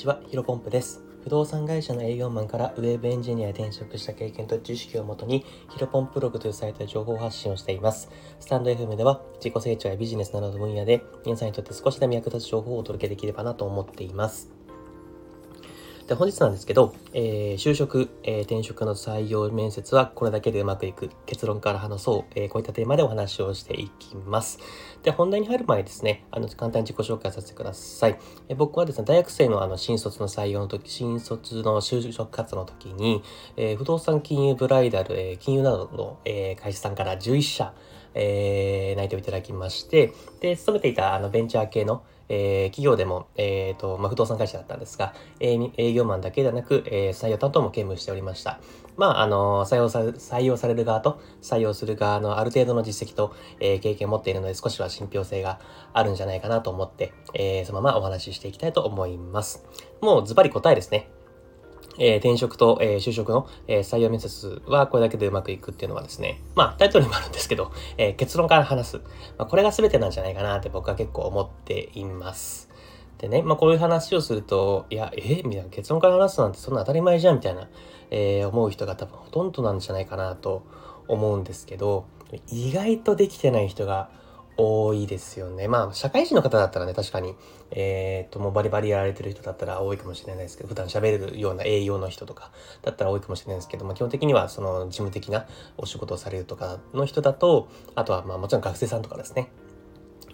ちは、ヒロポンプです。不動産会社の営業マンからウェブエンジニアへ転職した経験と知識をもとに、ヒロポンプログというサイトで情報発信をしています。スタンド FM では、自己成長やビジネスなどの分野で、皆さんにとって少しでも役立つ情報をお届けできればなと思っています。で本日なんですけど、えー就職、えー転職の採用面接はこれだけでうまくいく結論から話そう、えーこういったテーマでお話をしていきます。で、本題に入る前にですね、あの簡単に自己紹介させてください。え僕はですね、大学生のあの新卒の採用の時、新卒の就職活動の時に、え不動産金融ブライダル、え金融などの、え会社さんから11社、え内定をいただきまして、で、勤めていたあのベンチャー系の、えー企業でも、えーとまあ、不動産会社だったんですが、営営業マンだけではなく、えー採用担当も兼務しておりました。まあ、あの採用され採用される側と採用する側のある程度の実績と、えー経験を持っているので少しは信憑性があるんじゃないかなと思って、えーそのままお話ししていきたいと思います。もうズバリ答えですね。えー転職と、えー就職の、えー採用面接はこれだけでうまくいくっていうのはですね、まあタイトルにもあるんですけど、え結論から話す。まあ、これが全てなんじゃないかなって僕は結構思っています。でね、まあこういう話をすると、いや、えみたいな結論から話すなんてそんな当たり前じゃんみたいな、え思う人が多分ほとんどなんじゃないかなと思うんですけど、意外とできてない人が多いですよね。まあ、社会人の方だったらね、確かに、えー、と、もうバリバリやられてる人だったら多いかもしれないですけど、普段喋れるような営業の人とかだったら多いかもしれないですけど、まあ、基本的にはその事務的なお仕事をされるとかの人だと、あとはまあもちろん学生さんとかですね。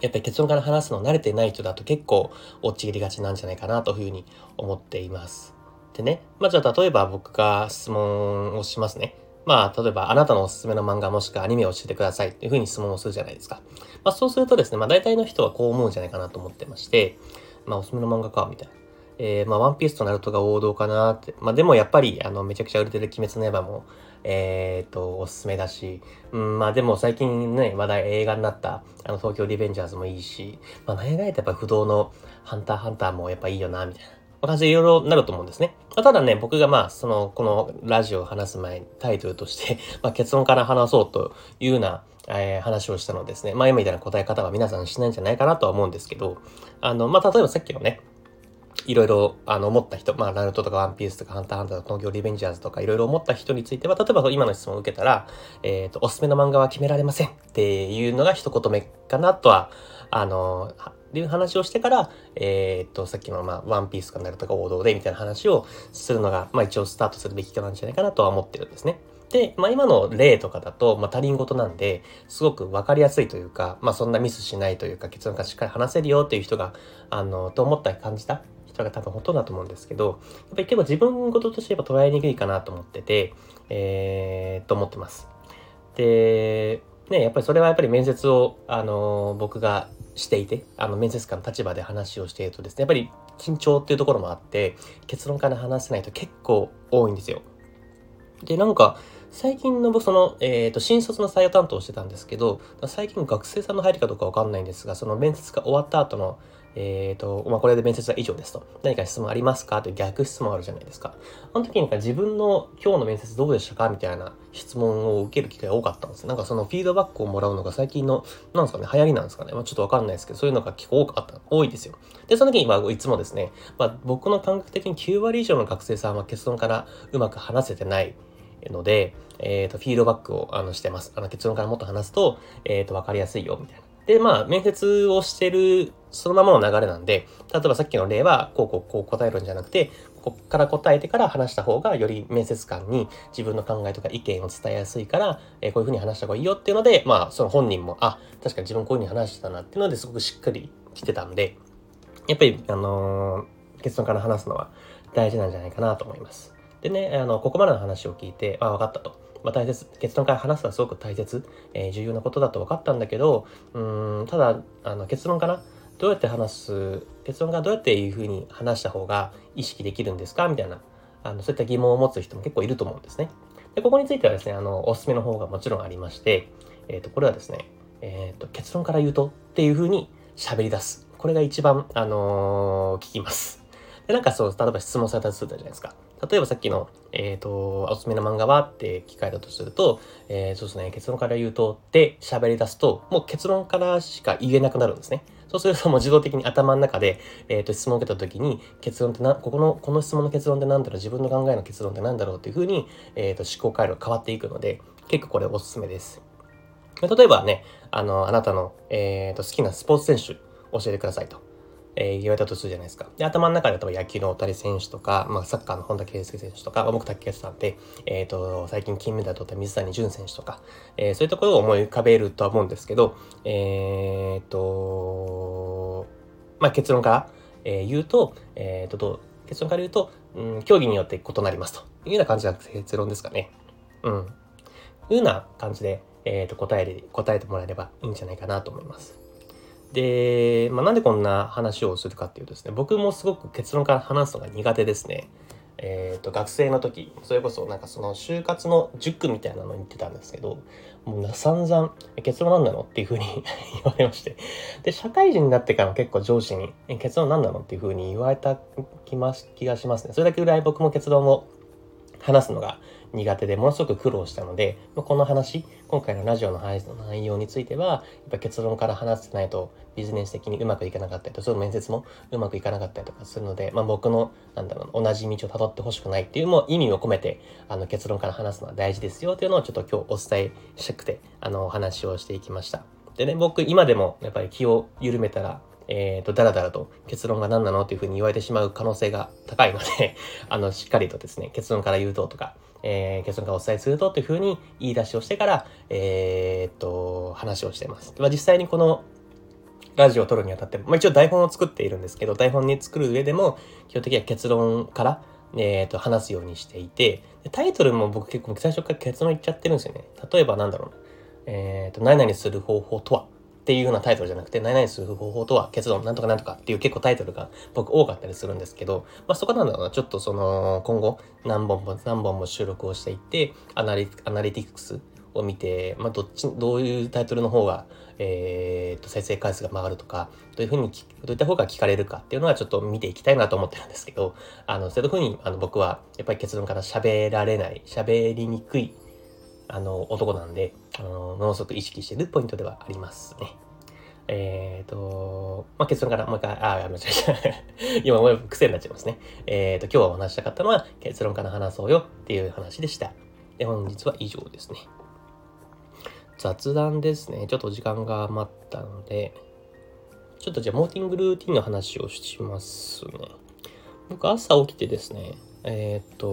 やっぱり結論から話すの慣れてない人だと結構落ちりがちなんじゃないかなというふうに思っています。でね、まあじゃあ例えば僕が質問をしますね。まあ例えばあなたのおすすめの漫画もしくはアニメを教えてくださいっていうふうに質問をするじゃないですか。まあそうするとですね、まあ大体の人はこう思うんじゃないかなと思ってまして、まあおすすめの漫画か、みたいな。えー、まあワンピースとナルトが王道かなって。まあでもやっぱりあのめちゃくちゃ売れてる鬼滅の刃も、えー、と、おすすめだし、うん、まあでも最近ね、話題映画になったあの東京リベンジャーズもいいし、まあ何がやったらやっぱ不動のハンターハンターもやっぱいいよな、みたいな。感じでいろいろなると思うんですね。まあただね、僕がまあ、その、このラジオを話す前にタイトルとして、まあ結論から話そうというような、えー話をしたのですね。まあ今みたいな答え方は皆さんしないんじゃないかなとは思うんですけど、あの、まあ例えばさっきのね、いろいろ、あの、思った人、まあ、ナルトとかワンピースとかハンターハンターとか東京リベンジャーズとかいろいろ思った人については、例えば今の質問を受けたら、えっ、と、おすすめの漫画は決められませんっていうのが一言目かなとは、あの、はいう話をしてから、えっ、と、さっきの、まあ、ワンピースかナルトが王道でみたいな話をするのが、まあ一応スタートするべきかなんじゃないかなとは思ってるんですね。で、まあ今の例とかだと、まあ他人事なんで、すごくわかりやすいというか、まあそんなミスしないというか、結論からしっかり話せるよっていう人が、あの、と思ったり感じた人が多分ほとんどだと思うんですけど、やっぱり結構自分事としてやっぱ捉えにくいかなと思ってて、えー、と思ってます。で、ね、やっぱりそれはやっぱり面接を、あの僕がしていて、あの面接官の立場で話をしているとですね、やっぱり緊張っていうところもあって、結論から話せないと結構多いんですよ。で、なんか、最近の僕その、えっ、と、新卒の採用担当をしてたんですけど、最近学生さんの入りかどうかわかんないんですが、その面接が終わった後の、えっ、と、まあ、これで面接は以上ですと。何か質問ありますか？という逆質問あるじゃないですか。あの時になんか自分の今日の面接どうでしたか？みたいな質問を受ける機会が多かったんです。なんかそのフィードバックをもらうのが最近の、なんですかね、流行りなんですかね。まあ、ちょっとわかんないですけど、そういうのが結構多かった、多いですよ。で、その時にまあいつもですね、まあ、僕の感覚的に9割以上の学生さんは結論からうまく話せてないので、えっ、と、フィードバックをあのしてます。あの結論からもっと話すと、えっ、と、わかりやすいよ、みたいな。で、まあ、面接をしてる、そのままの流れなんで、例えばさっきの例は、こうこうこう答えるんじゃなくて、ここから答えてから話した方が、より面接官に自分の考えとか意見を伝えやすいから、えーこういうふうに話した方がいいよっていうので、まあ、その本人も、あ、確かに自分こういうふうに話してたなっていうのですごくしっかり来てたんで、やっぱり、あのー結論から話すのは大事なんじゃないかなと思います。でね、あの、ここまでの話を聞いて、あ、分かったと。まあ、大切、結論から話すのはすごく大切、えー重要なことだと分かったんだけど、うん、ただ、あの、結論からどうやって話す、結論からどうやっていうふうに話した方が意識できるんですか？みたいな、あの、そういった疑問を持つ人も結構いると思うんですね。で、ここについてはですね、あの、おすすめの方がもちろんありまして、えっ、と、これはですね、えっ、と、結論から言うとっていうふうに喋り出す。これが一番、あのー聞きます。で、なんかそう、例えば質問されたとするじゃないですか。例えばさっきの、えっ、と、おすすめの漫画はって聞かれたとすると、えーそうですね、結論から言うとって喋り出すと、もう結論からしか言えなくなるんですね。そうするともう自動的に頭の中で、えっ、と、質問を受けた時に、結論ってな、ここの、この質問の結論って何だろう自分の考えの結論って何だろうっていうふうに、えっ、と、思考回路が変わっていくので、結構これおすすめです。例えばね、あの、あなたの、えっ、と、好きなスポーツ選手教えてくださいと。えー、言われたとするじゃないですか。で、頭の中で例えば野球の大谷選手とか、まあ、サッカーの本田圭佑選手とか、僕卓球やってたんで、えっ、ー、と、最近金メダル取った水谷隼選手とか、えー、そういうところを思い浮かべるとは思うんですけど、えっ、と、まあ、結論から、えー、言うと、えっ、と、結論から言うと、うん、競技によって異なりますというような感じが結論ですかね。うん。いうような感じで、えっ、と、答えで、答えてもらえればいいんじゃないかなと思います。で、まあ、なんでこんな話をするかっていうとですね、僕もすごく結論から話すのが苦手ですね。えっ、ー、と、学生の時、それこそなんかその就活の塾みたいなのに行ってたんですけど、もう散々、結論何なのっていうふうに 言われまして。で、社会人になってからも結構上司に、結論何なのっていうふうに言われた気ます気がしますね。それだけぐらい僕も結論を話すのが苦手でものすごく苦労したので、この話、今回のラジオの配信の内容については、やっぱ結論から話してないとビジネス的にうまくいかなかったりと、その面接もうまくいかなかったりとかするので、まあ、僕の、なんだろう、同じ道を辿ってほしくないっていうも意味を込めて、あの結論から話すのは大事ですよっていうのをちょっと今日お伝えしたくて、あの、お話をしていきました。でね、僕今でもやっぱり気を緩めたら、えっ、ー、と、だらだらと結論が何なのっていうふうに言われてしまう可能性が高いので あの、しっかりとですね、結論から言うととか、えー、結論からお伝えするとというふうに言い出しをしてから、えー、っと、話をしています。まあ、実際にこのラジオを撮るにあたって、まあ、一応台本を作っているんですけど、台本に作る上でも、基本的には結論から、えー、と話すようにしていて、タイトルも僕結構最初から結論言っちゃってるんですよね。例えばなんだろうな。えっ、ー、と、何々する方法とはっていうようなタイトルじゃなくて、何々する方法とは結論なんとかなんとかっていう結構タイトルが僕多かったりするんですけど、まあそこなんだろうな、ちょっとその今後何本も何本も収録をしていって、アナリアナリティクスを見て、まあどっち、どういうタイトルの方が、えー、っと再生回数が曲がるとか、どういうふうに、どういった方が聞かれるかっていうのはちょっと見ていきたいなと思ってるんですけど、あの、そういうふうにあの僕はやっぱり結論から喋られない、喋りにくいあの、男なんで、あの、ものすごく意識してるポイントではありますね。えっ、ー、と、まあ、結論からもう一回、あ、やめちゃった。今もう癖になっちゃいますね。えっ、ー、と、今日はお話したかったのは結論から話そうよっていう話でした。で、本日は以上ですね。雑談ですね。ちょっと時間が余ったので、ちょっとじゃあモーティングルーティンの話をしますね。僕朝起きてですね、えっ、ー、と、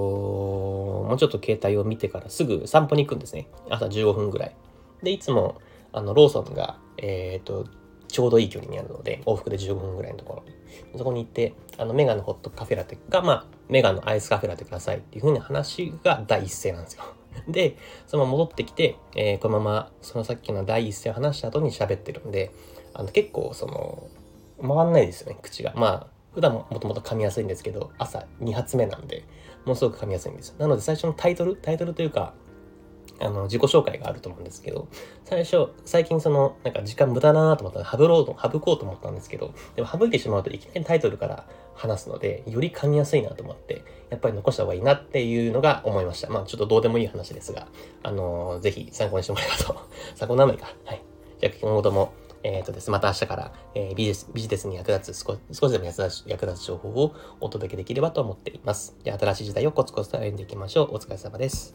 もうちょっと携帯を見てからすぐ散歩に行くんですね。朝15分ぐらい。で、いつも、あの、ローソンが、えっ、と、ちょうどいい距離にあるので、往復で15分ぐらいのところ。そこに行って、あの、メガのホットカフェラテが、まあ、メガのアイスカフェラテくださいっていう風に話が第一声なんですよ。で、そのまま戻ってきて、えー、このまま、そのさっきの第一声を話した後に喋ってるんで、あの、結構、その、回んないですよね、口が。まあ、普段ももともと噛みやすいんですけど、朝2発目なんで、ものすごく噛みやすいんですよ。なので最初のタイトル、タイトルというか、あの、自己紹介があると思うんですけど、最初、最近その、なんか時間無駄だなと思ったら、省ろうと、省こうと思ったんですけど、でも省いてしまうといきなりタイトルから話すので、より噛みやすいなと思って、やっぱり残した方がいいなっていうのが思いました。まあちょっとどうでもいい話ですが、あのー、ぜひ参考にしてもらえばと。参考にならないか。はい。じゃあ今後とも、えっ、ー、とです、また明日から、えー、ビジネス、ビジネスに役立つ少、少しでも役立つ、役立つ情報をお届けできればと思っています。じゃあ新しい時代をコツコツと歩んでいきましょう。お疲れ様です。